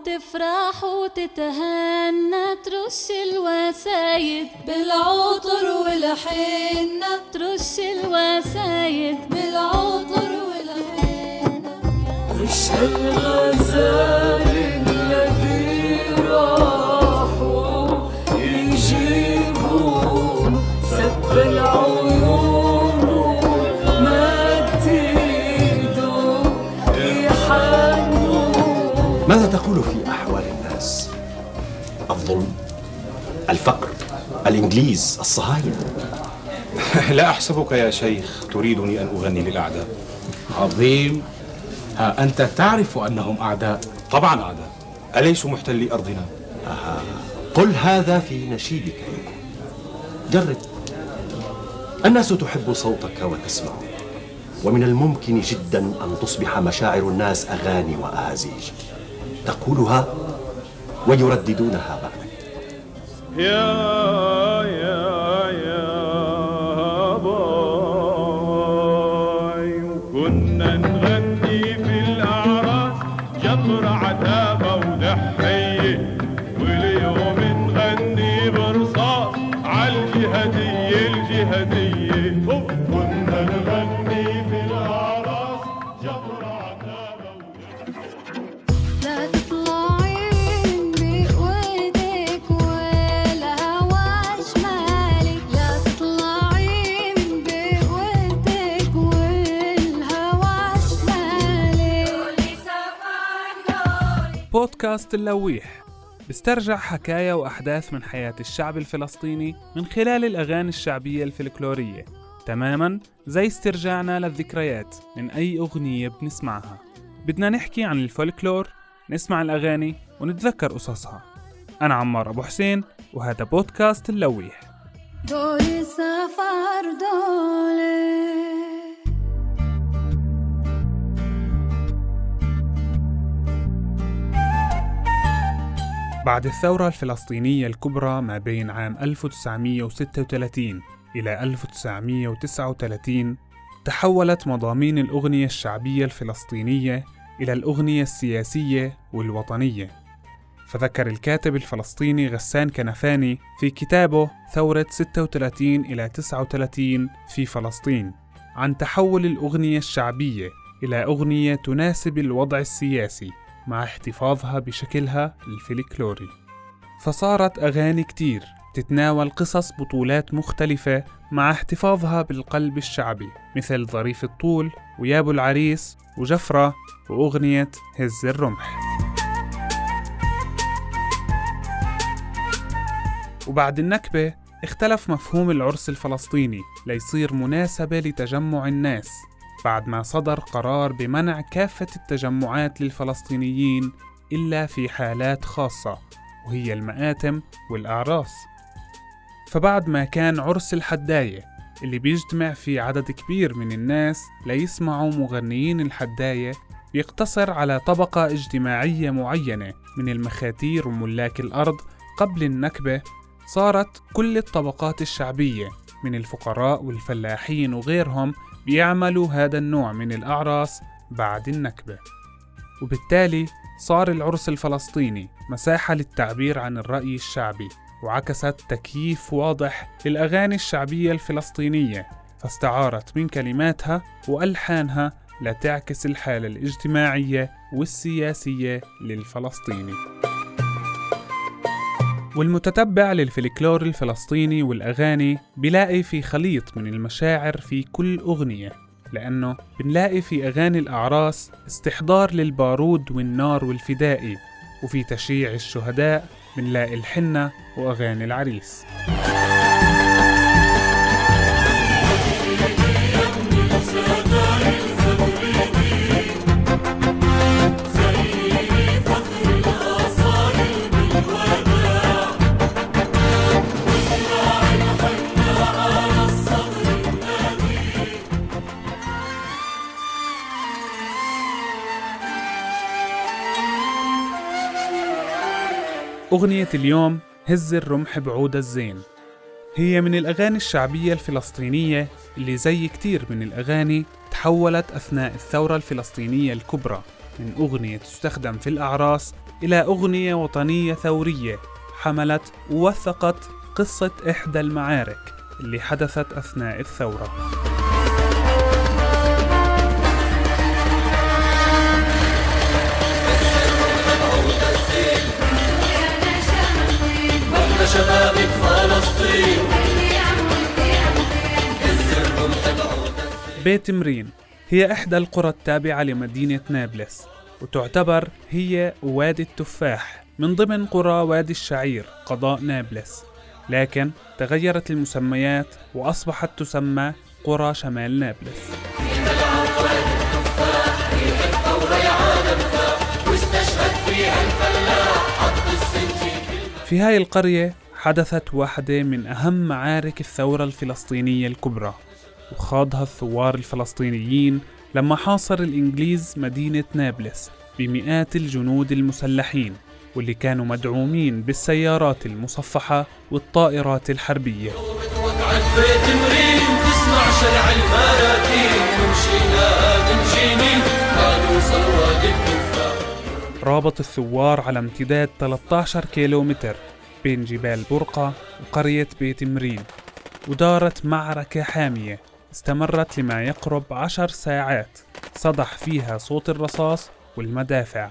وتفرح وتتهنى ترش الوسايد بالعطر والحنة. ترش الوسايد بالعطر والحنة. مش الغزال. الظلم الفقر الإنجليز الصهاينة. لا أحسبك يا شيخ تريدني أن أغني للأعداء. عظيم. ها أنت تعرف أنهم أعداء؟ طبعا أعداء. أليسوا محتلي أرضنا؟ قل هذا في نشيدك. جرب. الناس تحب صوتك وتسمع ومن الممكن جدا أن تصبح مشاعر الناس أغاني وأهازيج. تقولها ويرددونها بعدك يا يا يا باي. وكنا نغني في الأعراس جبر عتابة ودحية واليوم نغني برصاص عالجهدية الجهدية بودكاست اللويح. بيسترجع حكايا وأحداث من حياة الشعب الفلسطيني من خلال الأغاني الشعبية الفلكلورية. تماما زي استرجاعنا للذكريات من أي أغنية بنسمعها. بدنا نحكي عن الفولكلور نسمع الأغاني ونتذكر قصصها. أنا عمار أبو حسين وهذا بودكاست اللويح. دولي سفر دولي. بعد الثورة الفلسطينية الكبرى ما بين عام 1936 إلى 1939 تحولت مضامين الأغنية الشعبية الفلسطينية إلى الأغنية السياسية والوطنية. فذكر الكاتب الفلسطيني غسان كنفاني في كتابه ثورة 36 إلى 39 في فلسطين عن تحول الأغنية الشعبية إلى أغنية تناسب الوضع السياسي. مع احتفاظها بشكلها الفلكلوري فصارت أغاني كتير تتناول قصص بطولات مختلفة مع احتفاظها بالقلب الشعبي مثل ظريف الطول ويابو العريس وجفرة وأغنية هز الرمح. وبعد النكبة اختلف مفهوم العرس الفلسطيني ليصير مناسبة لتجمع الناس. بعد ما صدر قرار بمنع كافة التجمعات للفلسطينيين إلا في حالات خاصة وهي المآتم والأعراس. فبعد ما كان عرس الحداية اللي بيجتمع فيه عدد كبير من الناس ليسمعوا مغنيين الحداية بيقتصر على طبقة اجتماعية معينة من المخاتير وملاك الأرض قبل النكبة صارت كل الطبقات الشعبية من الفقراء والفلاحين وغيرهم بيعملوا هذا النوع من الأعراس بعد النكبة. وبالتالي صار العرس الفلسطيني مساحة للتعبير عن الرأي الشعبي وعكست تكييف واضح للأغاني الشعبية الفلسطينية فاستعارت من كلماتها وألحانها لتعكس الحالة الاجتماعية والسياسية للفلسطيني. والمتتبع للفلكلور الفلسطيني والأغاني بيلاقي في خليط من المشاعر في كل أغنية لأنه بنلاقي في أغاني الأعراس استحضار للبارود والنار والفدائي وفي تشييع الشهداء بنلاقي الحنة وأغاني العريس. أغنية اليوم هز الرمح بعود الزين. هي من الأغاني الشعبية الفلسطينية اللي زي كتير من الأغاني تحولت أثناء الثورة الفلسطينية الكبرى. من أغنية تستخدم في الأعراس إلى أغنية وطنية ثورية حملت ووثقت قصة إحدى المعارك اللي حدثت أثناء الثورة. بيت مرين. هي إحدى القرى التابعة لمدينة نابلس وتعتبر هي وادي التفاح من ضمن قرى وادي الشعير قضاء نابلس. لكن تغيرت المسميات وأصبحت تسمى قرى شمال نابلس. في هاي القرية حدثت واحدة من أهم معارك الثورة الفلسطينية الكبرى. وخاضها الثوار الفلسطينيين لما حاصر الإنجليز مدينة نابلس بمئات الجنود المسلحين واللي كانوا مدعومين بالسيارات المصفحة والطائرات الحربية. رابط الثوار على امتداد 13 كيلومتر بين جبال برقة وقرية بيت مرين ودارت معركة حامية استمرت لما يقرب عشر ساعات. صدح فيها صوت الرصاص والمدافع.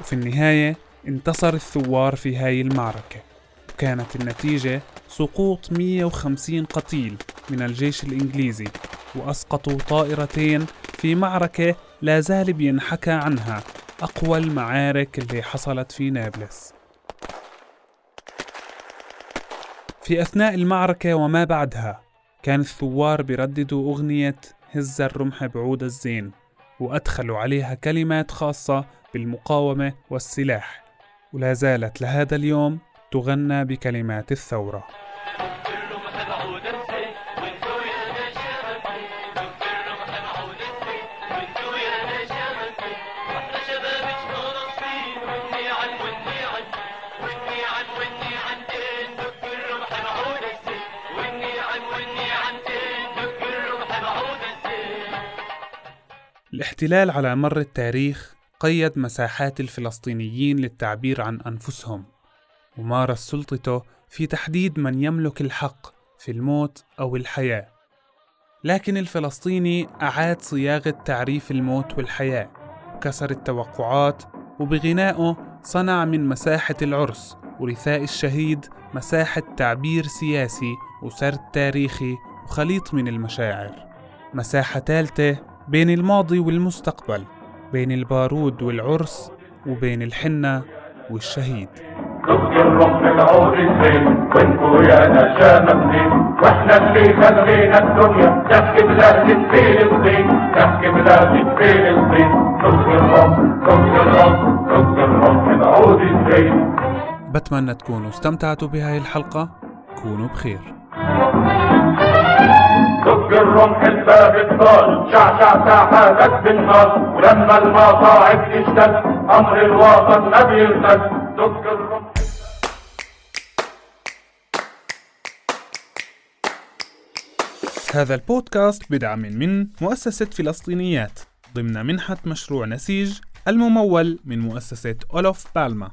وفي النهاية انتصر الثوار في هاي المعركة. وكانت النتيجة سقوط 150 قتيل من الجيش الإنجليزي وأسقطوا طائرتين في معركة لا زال بينحكى عنها أقوى المعارك اللي حصلت في نابلس. في أثناء المعركة وما بعدها كان الثوار بيرددوا أغنية هز الرمح بعود الزين وأدخلوا عليها كلمات خاصة بالمقاومة والسلاح ولا زالت لهذا اليوم تغنى بكلمات الثورة. الاحتلال على مر التاريخ قيد مساحات الفلسطينيين للتعبير عن أنفسهم ومارس سلطته في تحديد من يملك الحق في الموت أو الحياة. لكن الفلسطيني أعاد صياغة تعريف الموت والحياة وكسر التوقعات وبغنائه صنع من مساحة العرس ورثاء الشهيد مساحة تعبير سياسي وسرد تاريخي وخليط من المشاعر. مساحة ثالثة بين الماضي والمستقبل بين البارود والعرس وبين الحنة والشهيد. العود الزين وانتو يا نشامة منين وإحنا اللي خلينا الدنيا تحكي فلسطين تحكي فلسطين العود الزين بتمنى تكونوا استمتعتوا بهاي الحلقة. كونوا بخير. دق الرمح الباب الطال شعشع ساحاتك بالنار ولما المصاعب تشتد أمر الوطن ما بيرتد دق الرمح هذا البودكاست بدعم من مؤسسة فلسطينيات ضمن منحة مشروع نسيج الممول من مؤسسة أولوف بالما.